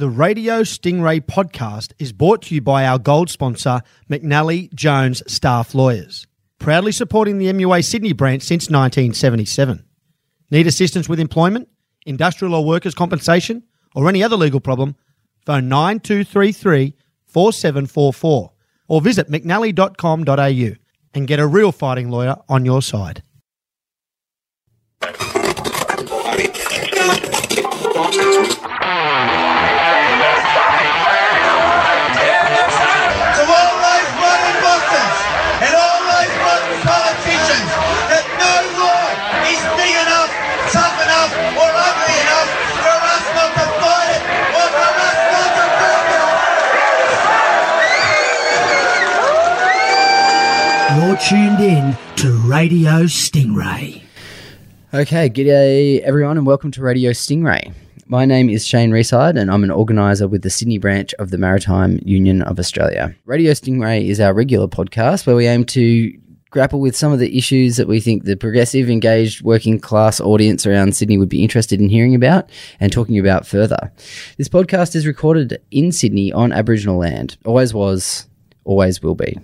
The Radio Stingray podcast is brought to you by our gold sponsor, McNally Jones Staff Lawyers, proudly supporting the MUA Sydney branch since 1977. Need assistance with employment, industrial or workers' compensation, or any other legal problem? Phone 9233 4744 or visit mcnally.com.au and get a real fighting lawyer on your side. You're tuned in to Radio Stingray. Okay, g'day everyone, and welcome to Radio Stingray. My name is Shane Reside, and I'm an organiser with the Sydney branch of the Maritime Union of Australia. Radio Stingray is our regular podcast where we aim to grapple with some of the issues that we think the progressive, engaged, working class audience around Sydney would be interested in hearing about and talking about further. This podcast is recorded in Sydney on Aboriginal land, always was, always will be.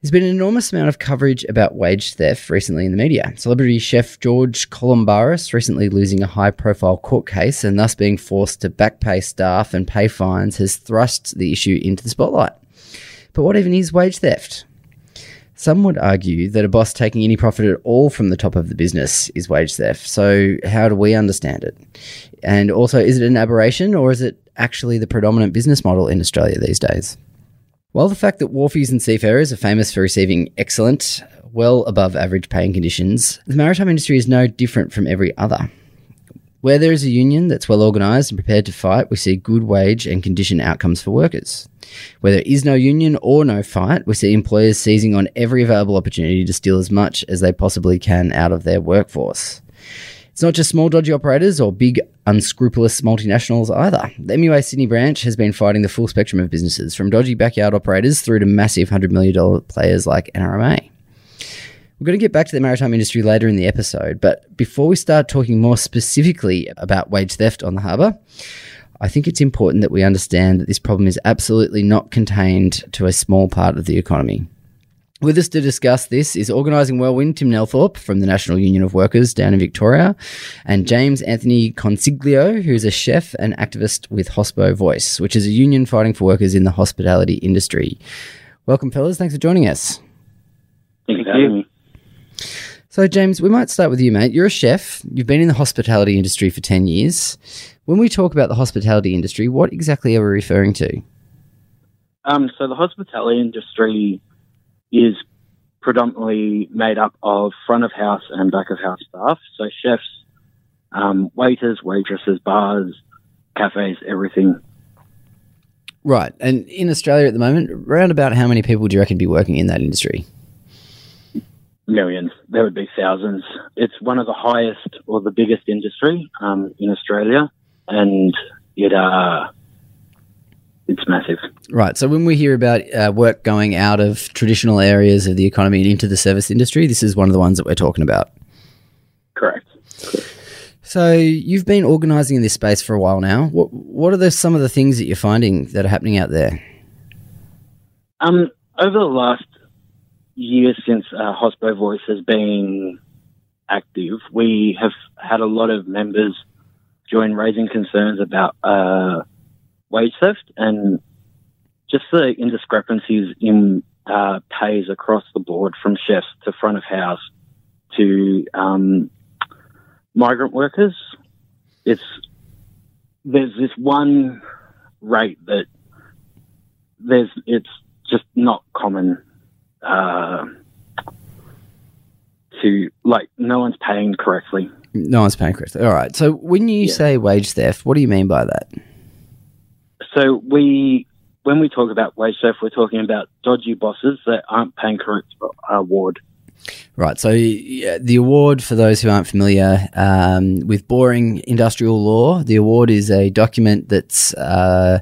There's been an enormous amount of coverage about wage theft recently in the media. Celebrity chef George Calombaris recently losing a high profile court case and thus being forced to backpay staff and pay fines has thrust the issue into the spotlight. But what even is wage theft? Some would argue that a boss taking any profit at all from the top of the business is wage theft. So, how do we understand it? And also, is it an aberration or is it actually the predominant business model in Australia these days? While the fact that wharfies and seafarers are famous for receiving excellent, well above average paying conditions, the maritime industry is no different from every other. Where there is a union that's well organised and prepared to fight, we see good wage and condition outcomes for workers. Where there is no union or no fight, we see employers seizing on every available opportunity to steal as much as they possibly can out of their workforce. It's not just small dodgy operators or big unscrupulous multinationals either. The MUA Sydney branch has been fighting the full spectrum of businesses, from dodgy backyard operators through to massive $100 million players like NRMA. We're going to get back to the maritime industry later in the episode, but before we start talking more specifically about wage theft on the harbour, I think it's important that we understand that this problem is absolutely not contained to a small part of the economy. With us to discuss this is Organising Whirlwind Tim Nelthorpe from the National Union of Workers down in Victoria, and James Anthony Consiglio, who's a chef and activist with Hospo Voice, which is a union fighting for workers in the hospitality industry. Welcome, fellas. Thanks for joining us. Thank you. So, James, we might start with you, mate. You're a chef. You've been in the hospitality industry for 10 years. When we talk about the hospitality industry, what exactly are we referring to? Um, so the hospitality industry is predominantly made up of front of house and back of house staff. So chefs, um, waiters, waitresses, bars, cafes, everything. Right. And in Australia at the moment, around about how many people do you reckon be working in that industry? Millions. There would be thousands. It's one of the highest or the biggest industry um, in Australia, and it uh, it's massive. Right. So when we hear about uh, work going out of traditional areas of the economy and into the service industry, this is one of the ones that we're talking about. Correct. So you've been organising in this space for a while now. What what are the, some of the things that you're finding that are happening out there? Um, over the last year since uh, Hospo Voice has been active, we have had a lot of members join raising concerns about uh, wage theft and just the indiscrepancies in uh, pays across the board from chefs to front of house to um, migrant workers. It's there's this one rate that there's it's just not common uh, to like no one's paying correctly. No one's paying correctly. All right. So when you Yeah. say wage theft, what do you mean by that? So we when we talk about wage theft, we're talking about dodgy bosses that aren't paying correct award. Right. So yeah, the award, for those who aren't familiar um, with boring industrial law, the award is a document that's uh,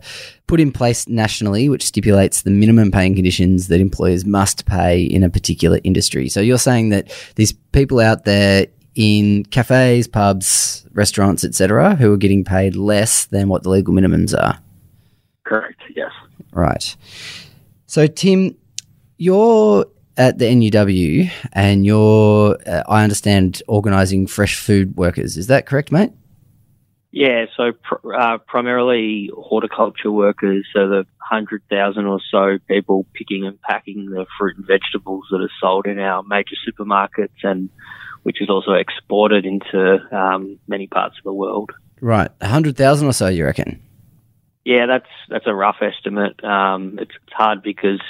put in place nationally, which stipulates the minimum paying conditions that employers must pay in a particular industry. So you're saying that these people out there in cafes, pubs, restaurants, etc., who are getting paid less than what the legal minimums are. Correct. Yes. Right. So, Tim, you're at the NUW and you're, uh, I understand, organising fresh food workers. Is that correct, mate? Yeah, so pr- uh, primarily horticulture workers, so the 100,000 or so people picking and packing the fruit and vegetables that are sold in our major supermarkets and which is also exported into um, many parts of the world. Right. 100,000 or so, you reckon? Yeah, that's that's a rough estimate. Um, it's, it's hard because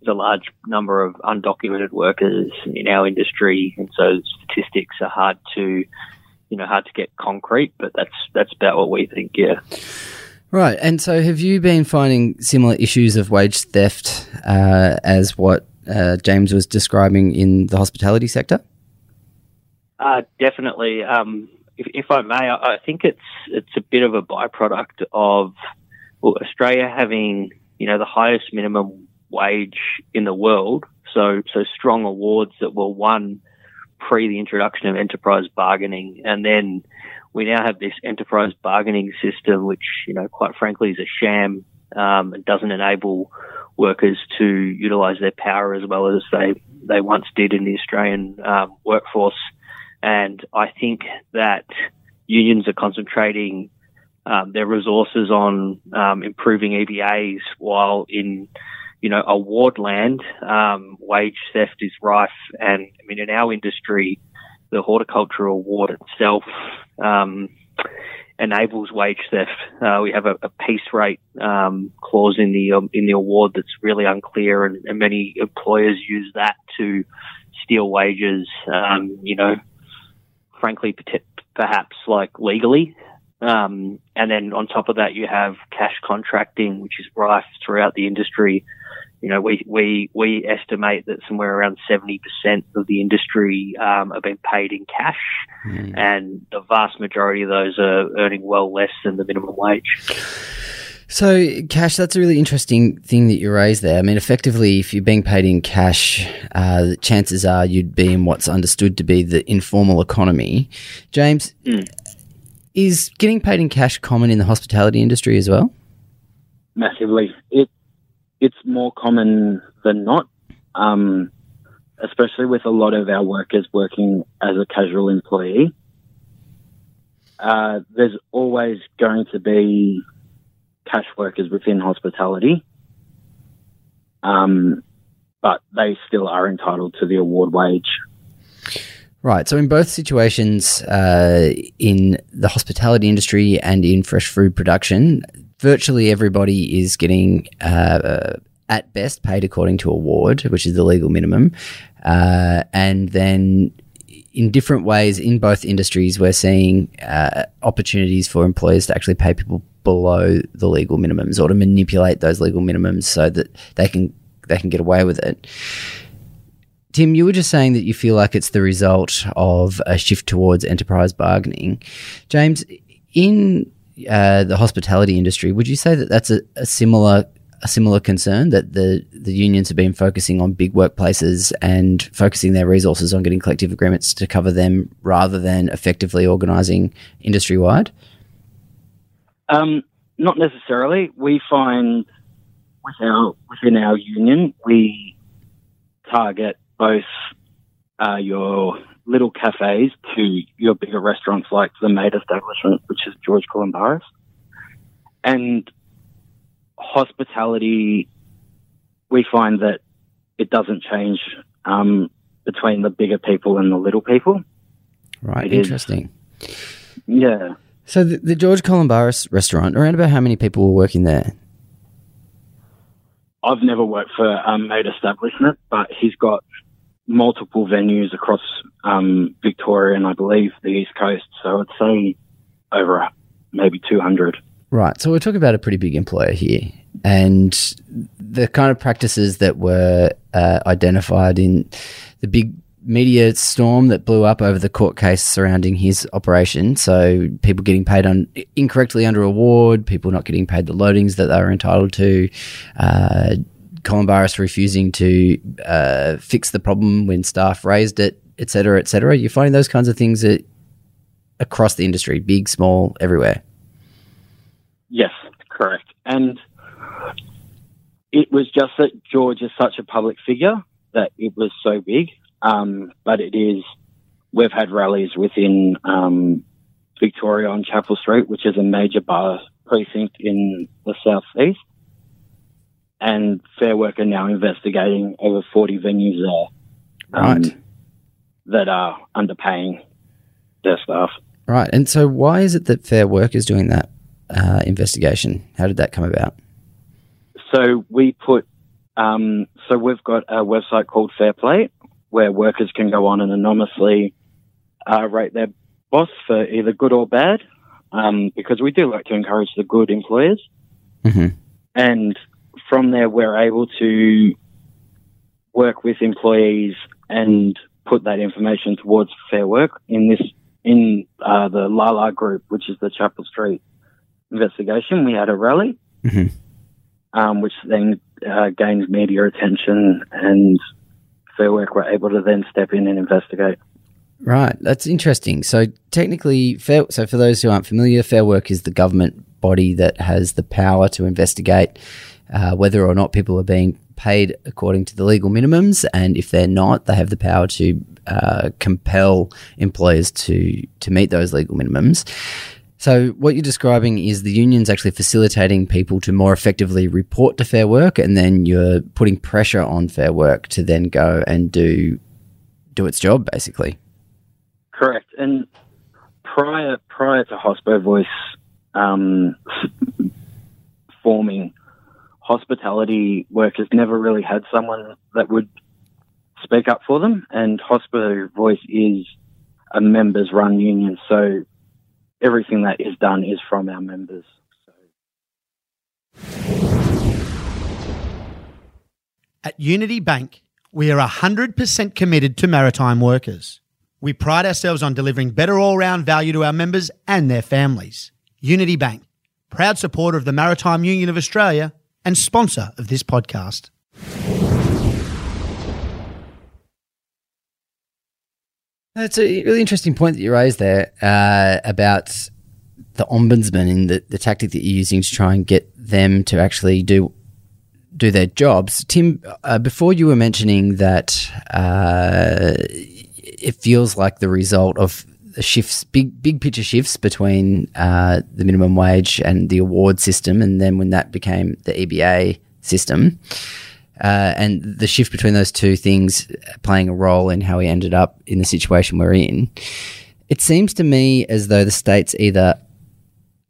there's a large number of undocumented workers in our industry, and so statistics are hard to, you know, hard to get concrete. But that's that's about what we think. Yeah. Right. And so, have you been finding similar issues of wage theft uh, as what uh, James was describing in the hospitality sector? Uh, definitely. Um, if, if I may, I, I think it's it's a bit of a byproduct of well, Australia having you know the highest minimum wage in the world. So so strong awards that were won pre the introduction of enterprise bargaining, and then we now have this enterprise bargaining system, which you know quite frankly is a sham um, and doesn't enable workers to utilise their power as well as they they once did in the Australian um, workforce. And I think that unions are concentrating um, their resources on um, improving EBAs, while in you know award land, um, wage theft is rife. And I mean, in our industry, the horticultural award itself um, enables wage theft. Uh, we have a, a piece rate um, clause in the um, in the award that's really unclear, and, and many employers use that to steal wages. you know, frankly, perhaps like legally. Um, and then on top of that, you have cash contracting, which is rife throughout the industry. You know, we, we, we estimate that somewhere around 70% of the industry um, are being paid in cash, mm. and the vast majority of those are earning well less than the minimum wage. So, cash, that's a really interesting thing that you raised there. I mean, effectively, if you're being paid in cash, uh, chances are you'd be in what's understood to be the informal economy. James, mm. Is getting paid in cash common in the hospitality industry as well? Massively. It it's more common than not, um, especially with a lot of our workers working as a casual employee. Uh, there's always going to be cash workers within hospitality, um, but they still are entitled to the award wage. Right. So, in both situations, uh, in the hospitality industry and in fresh food production, virtually everybody is getting, uh, at best, paid according to award, which is the legal minimum. Uh, and then in different ways in both industries, we're seeing uh, opportunities for employers to actually pay people below the legal minimums or to manipulate those legal minimums so that they can they can get away with it. Tim, you were just saying that you feel like it's the result of a shift towards enterprise bargaining. James, in uh, the hospitality industry, would you say that that's a, a, similar a similar concern that the the unions have been focusing on big workplaces and focusing their resources on getting collective agreements to cover them rather than effectively organising industry wide? Um, not necessarily. We find with our within our union, we target both uh, your little cafes to your bigger restaurants like the Made establishment, which is George Calombaris. And hospitality, we find that it doesn't change um, between the bigger people and the little people. Right, it interesting. Is, yeah. So the, the George Calombaris restaurant, around about how many people were working there? I've never worked for a um, Made establishment, but he's got multiple venues across um, Victoria and I believe the East Coast. So I'd say over maybe 200. Right. So we're talking about a pretty big employer here. And the kind of practices that were uh, identified in the big media storm that blew up over the court case surrounding his operation. So people getting paid on incorrectly under award, people not getting paid the loadings that they were entitled to, uh, Calombaris refusing to uh, fix the problem when staff raised it et cetera, et cetera. You're finding those kinds of things that across the industry, big, small, everywhere. Yes, correct. And it was just that George is such a public figure that it was so big. Um, but it is, we've had rallies within um, Victoria on Chapel Street, which is a major bar precinct in the southeast. And Fair Work are now investigating over 40 venues there um, Right. that are underpaying their staff. Right. And so, why is it that Fair Work is doing that uh, investigation? How did that come about? So we put, um, so we've got a website called Fair Fairplay where workers can go on and anonymously uh, rate their boss for either good or bad, um, because we do like to encourage the good employers. Mhm. And from there, we're able to work with employees and put that information towards Fair Work in this in uh, the Lala group, which is the Chapel Street investigation. We had a rally Mhm. um, which then uh, gained media attention, and Fair Work were able to then step in and investigate. Right, that's interesting. So technically, fair, so for those who aren't familiar, Fair Work is the government body that has the power to investigate uh, whether or not people are being paid according to the legal minimums, and if they're not, they have the power to uh, compel employers to to meet those legal minimums. So what you're describing is the union's actually facilitating people to more effectively report to Fair Work, and then you're putting pressure on Fair Work to then go and do do its job, basically. Correct. And prior prior to Hospo Voice um, forming, hospitality workers never really had someone that would speak up for them. And Hospo Voice is a members run union, so everything that is done is from our members. At Unity Bank, we are 100% committed to maritime workers. We pride ourselves on delivering better all round value to our members and their families. Unity Bank, proud supporter of the Maritime Union of Australia and sponsor of this podcast. That's a really interesting point that you raised there uh, about the ombudsman and the, the tactic that you're using to try and get them to actually do do their jobs. Tim, uh, before you were mentioning that uh, it feels like the result of shifts, big big picture shifts between uh, the minimum wage and the award system, and then when that became the EBA system. Uh, and the shift between those two things playing a role in how we ended up in the situation we're in. It seems to me as though the state's either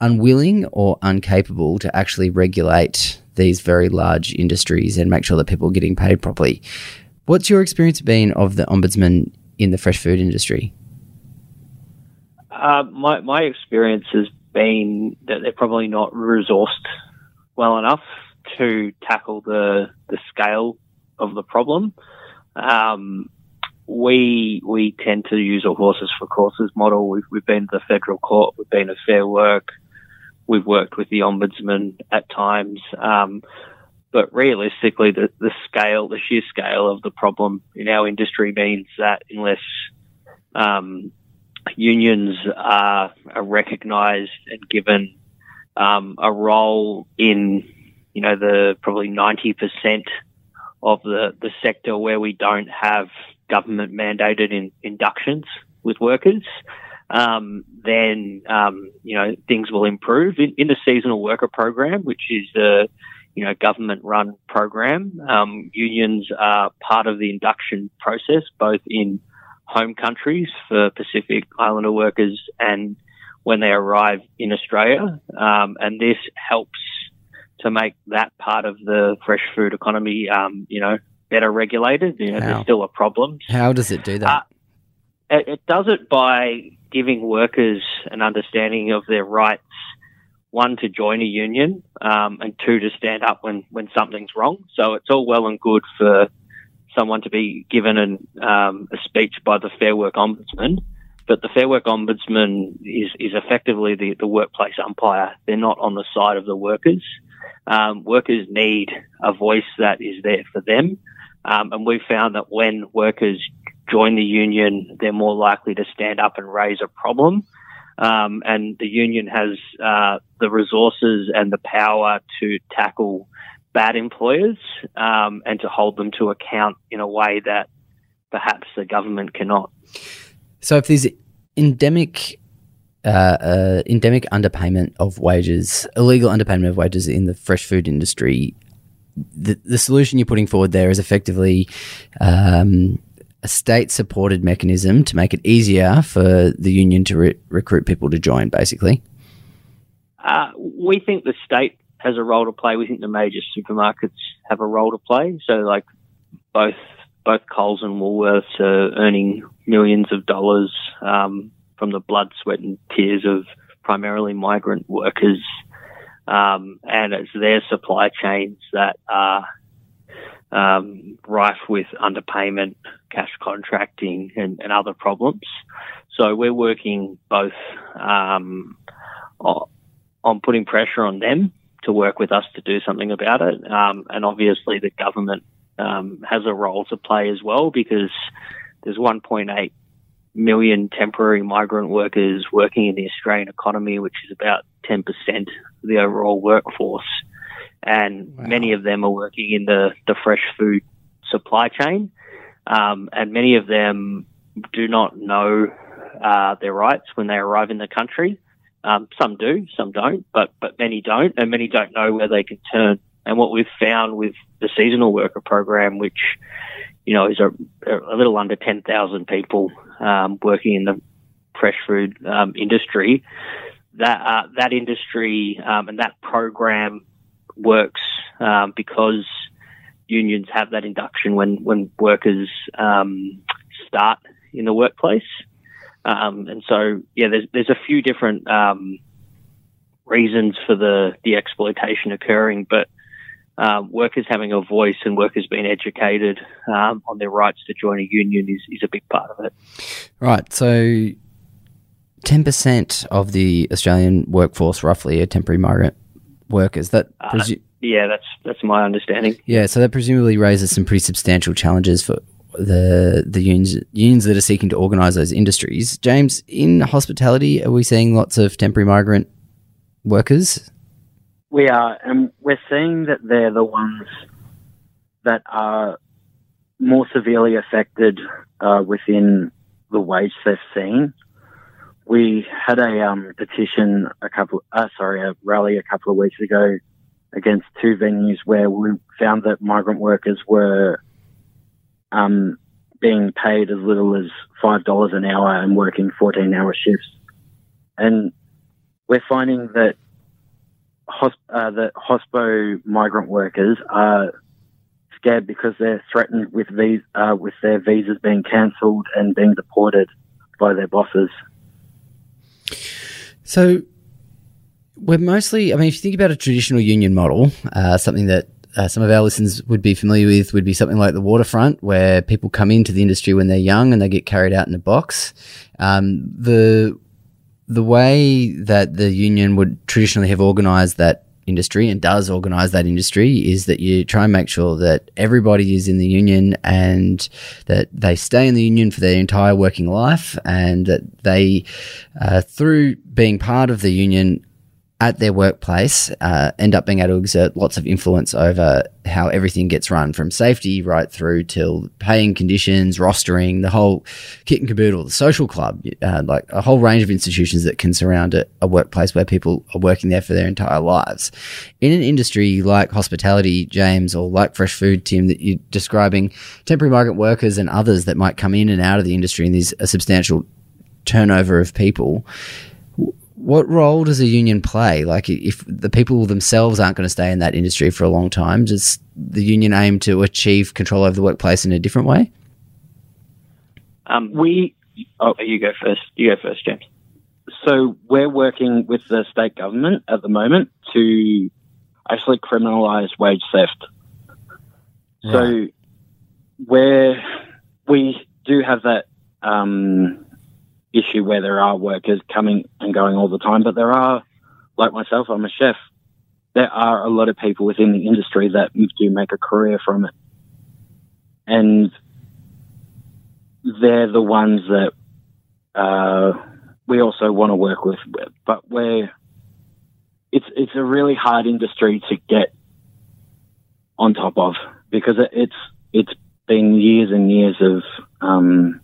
unwilling or incapable to actually regulate these very large industries and make sure that people are getting paid properly. What's your experience been of the ombudsman in the fresh food industry? Uh, my my experience has been that they're probably not resourced well enough to tackle the the scale of the problem. Um, we we tend to use a horses for courses model. We've we've been to the federal court. We've been to Fair Work. We've worked with the ombudsman at times. Um, but realistically, the, the scale, the sheer scale of the problem in our industry means that unless um, unions are, are recognised and given um, a role in, you know, the probably 90% of the, the sector where we don't have government mandated in, inductions with workers, um, then, um, you know, things will improve. In, in the seasonal worker program, which is a, you know, government run program, um, unions are part of the induction process, both in home countries for Pacific Islander workers and when they arrive in Australia. Um, and this helps to make that part of the fresh food economy, um, you know, better regulated. You know, How? there's still a problem. How does it do that? Uh, It, it does it by giving workers an understanding of their rights. One to join a union, um, and two to stand up when when something's wrong. So it's all well and good for someone to be given an, um, a speech by the Fair Work Ombudsman, but the Fair Work Ombudsman is, is effectively the, the workplace umpire. They're not on the side of the workers. Um, workers need a voice that is there for them. Um, and we've found that when workers join the union, they're more likely to stand up and raise a problem. Um, and the union has uh, the resources and the power to tackle bad employers um, and to hold them to account in a way that perhaps the government cannot. So if there's endemic uh, uh, endemic underpayment of wages, illegal underpayment of wages in the fresh food industry, the, the solution you're putting forward there is effectively um, a state supported mechanism to make it easier for the union to re- recruit people to join, basically. Uh, we think the state has a role to play. We think the major supermarkets have a role to play. So, like both both Coles and Woolworths are earning millions of dollars um, from the blood, sweat, and tears of primarily migrant workers, um, and it's their supply chains that are um, rife with underpayment, cash contracting, and, and, other problems. So we're working both um, on putting pressure on them to work with us to do something about it. Um, and obviously, the government um, has a role to play as well because there's 1.8 million temporary migrant workers working in the Australian economy, which is about 10% of the overall workforce. And wow. many of them are working in the, the fresh food supply chain. Um, and many of them do not know uh, their rights when they arrive in the country. Um, some do, some don't, but but many don't, and many don't know where they can turn. And what we've found with the seasonal worker program, which you know is a, a little under ten thousand people um, working in the fresh food um, industry, that uh, that industry um, and that program works um, because unions have that induction when when workers um, start in the workplace. Um, and so, yeah, there's there's a few different um, reasons for the the exploitation occurring, but um, workers having a voice and workers being educated um, on their rights to join a union is, is a big part of it. Right. So, ten percent of the Australian workforce, roughly, are temporary migrant workers. That uh, presu- uh, yeah, that's that's my understanding. Yeah, so that presumably raises some pretty substantial challenges for the the unions unions that are seeking to organise those industries. James, in hospitality, are we seeing lots of temporary migrant workers? We are, and we're seeing that they're the ones that are more severely affected uh, within the wage they've seen. We had a um, petition a couple, uh, sorry, a rally a couple of weeks ago against two venues where we found that migrant workers were um, being paid as little as five dollars an hour and working fourteen hour shifts, and we're finding that hosp- uh, that hospo migrant workers are scared because they're threatened with these uh, with their visas being cancelled and being deported by their bosses. So we're mostly, I mean, if you think about a traditional union model, uh, something that uh, some of our listeners would be familiar with would be something like the waterfront, where people come into the industry when they're young and they get carried out in a box. Um, the the way that the union would traditionally have organised that industry and does organise that industry is that you try and make sure that everybody is in the union and that they stay in the union for their entire working life and that they, uh, through being part of the union, at their workplace uh, end up being able to exert lots of influence over how everything gets run from safety right through till paying conditions, rostering, the whole kit and caboodle, the social club, uh, like a whole range of institutions that can surround a, a, workplace where people are working there for their entire lives. In an industry like hospitality, James, or like fresh food, Tim, that you're describing temporary migrant workers and others that might come in and out of the industry and there's a substantial turnover of people what role does a union play? Like, if the people themselves aren't going to stay in that industry for a long time, does the union aim to achieve control over the workplace in a different way? Um, we, oh, you go first. You go first, James. So we're working with the state government at the moment to actually criminalise wage theft. Right. So where we do have that um, issue where there are workers coming and going all the time, but there are, like myself, I'm a chef. There are a lot of people within the industry that do make a career from it. And they're the ones that uh, we also want to work with. But we're it's it's a really hard industry to get on top of because it's it's been years and years of um,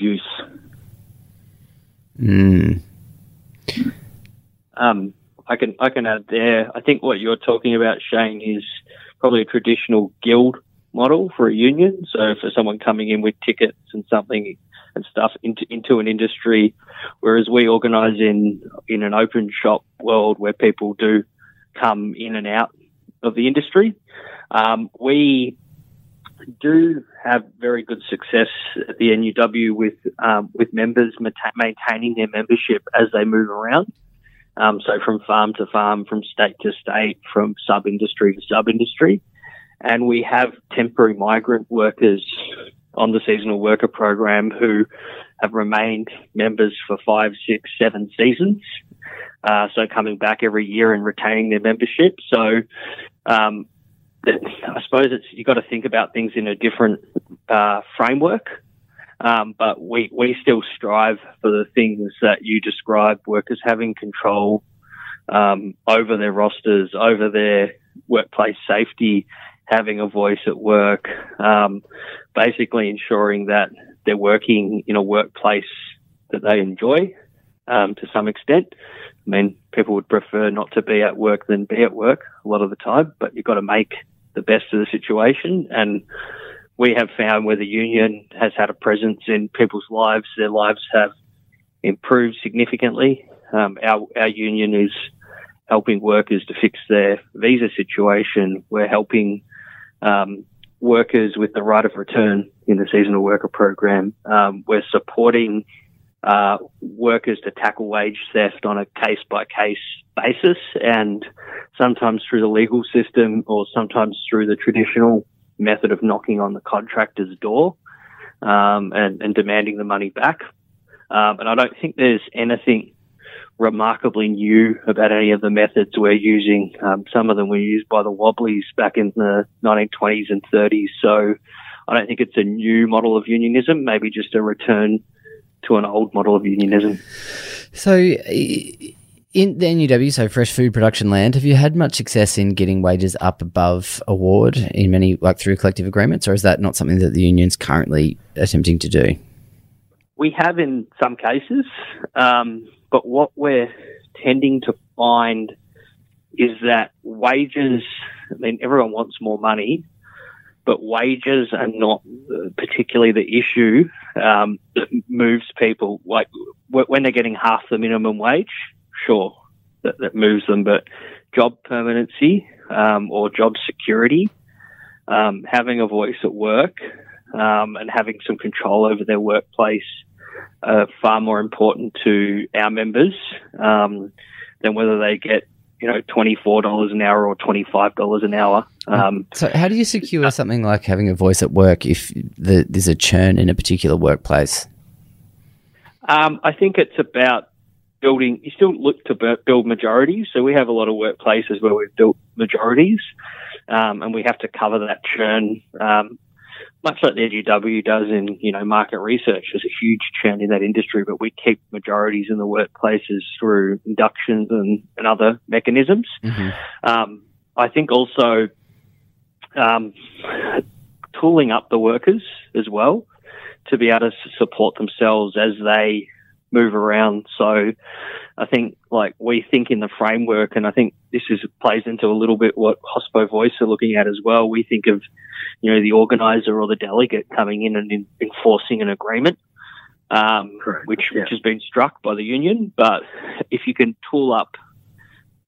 abuse. Mm. Um, I can I can add there. I think what you're talking about, Shane, is probably a traditional guild model for a union. So for someone coming in with tickets and something and stuff into into an industry, whereas we organise in in an open shop world where people do come in and out of the industry. Um, we do have very good success at the NUW with um, with members maintaining their membership as they move around. Um, so from farm to farm, from state to state, from sub industry to sub industry, and we have temporary migrant workers on the seasonal worker program who have remained members for five, six, seven seasons. Uh, so coming back every year and retaining their membership. So um, I suppose it's you got to think about things in a different uh, framework. Um, but we, we still strive for the things that you described, workers having control um, over their rosters, over their workplace safety, having a voice at work, um, basically ensuring that they're working in a workplace that they enjoy um, to some extent. I mean, people would prefer not to be at work than be at work a lot of the time, but you've got to make the best of the situation. And we have found where the union has had a presence in people's lives, their lives have improved significantly. Um, our, our union is helping workers to fix their visa situation. We're helping um, workers with the right of return in the seasonal worker program. Um, we're supporting uh, workers to tackle wage theft on a case by case basis and sometimes through the legal system or sometimes through the traditional method of knocking on the contractor's door um, and, and, demanding the money back. Um, and I don't think there's anything remarkably new about any of the methods we're using. Um, some of them were used by the Wobblies back in the 1920s and 30s. So I don't think it's a new model of unionism, maybe just a return to an old model of unionism. So, in the NUW, so fresh food production land, have you had much success in getting wages up above award in many, like through collective agreements, or is that not something that the union's currently attempting to do? We have in some cases, um, but what we're tending to find is that wages, I mean, everyone wants more money, but wages are not particularly the issue um, that moves people. Like when they're getting half the minimum wage, sure, that, that moves them. But job permanency um, or job security, um, having a voice at work, um, and having some control over their workplace are far more important to our members um, than whether they get you know twenty four dollars an hour or twenty five dollars an hour. Um, so, how do you secure uh, something like having a voice at work if the, there's a churn in a particular workplace? Um, I think it's about building. You still look to build majorities. So we have a lot of workplaces where we've built majorities, um, and we have to cover that churn. Much like the NUW does in, you know, market research, there's a huge churn in that industry, but we keep majorities in the workplaces through inductions and, and other mechanisms. Mm-hmm. Um, I think also um, tooling up the workers as well to be able to support themselves as they move around. So I think like we think in the framework, and I think this is plays into a little bit what Hospo Voice are looking at as well. We think of you know the organizer or the delegate coming in and in, enforcing an agreement. Um, which, yeah. which has been struck by the union, but if you can tool up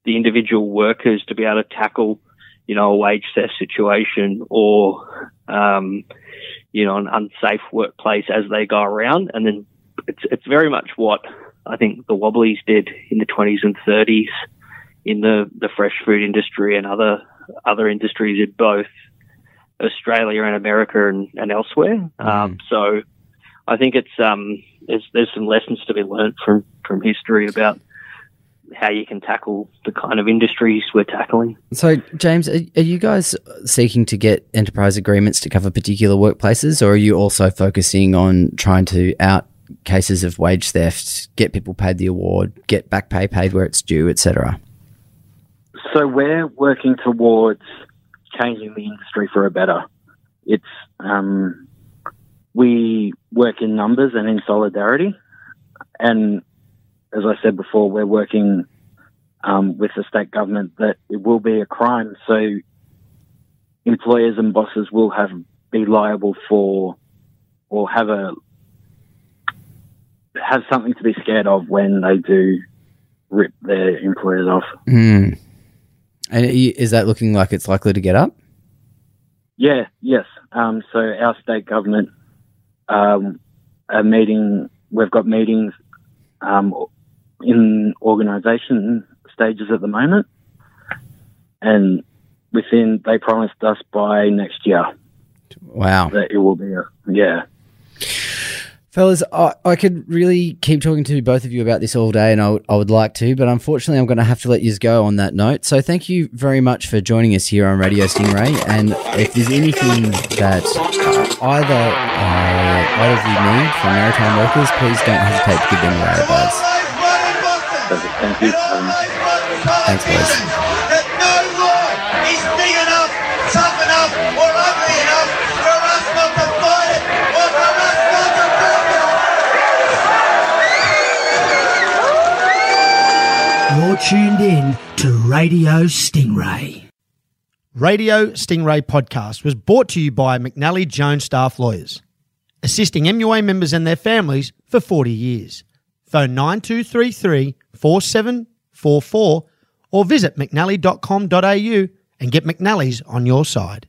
the individual workers to be able to tackle, you know, a wage theft situation or, um, you know, an unsafe workplace as they go around, and then it's it's very much what I think the Wobblies did in the 20s and 30s in the, the fresh food industry and other other industries in both Australia and America and, and elsewhere. Mm. Um, so I think it's um, there's there's some lessons to be learned from from history about how you can tackle the kind of industries we're tackling. So, James, are, are you guys seeking to get enterprise agreements to cover particular workplaces, or are you also focusing on trying to out cases of wage theft, get people paid the award, get back pay paid where it's due, etc.? So we're working towards changing the industry for a better. It's um, we work in numbers and in solidarity, and as I said before, we're working um, with the state government that it will be a crime. So employers and bosses will have be liable for or have a have something to be scared of when they do rip their employers off. Mm. And is that looking like it's likely to get up? Yeah, yes. Um, so our state government um, are meeting. We've got meetings um, in organisation stages at the moment, and within they promised us by next year. Wow, that it will be a yeah. Fellas, I, I could really keep talking to both of you about this all day, and I, w- I would like to, but unfortunately, I'm going to have to let you go on that note. So, thank you very much for joining us here on Radio Stingray. And if there's anything that uh, either uh, either of you need from maritime workers, please don't hesitate to give them a round of. Thank you. Thanks, boys. Tuned in to Radio Stingray. Radio Stingray podcast was brought to you by McNally Jones Staff Lawyers, assisting MUA members and their families for 40 years. Phone 9233 4744 or visit mcnally.com.au and get McNally's on your side.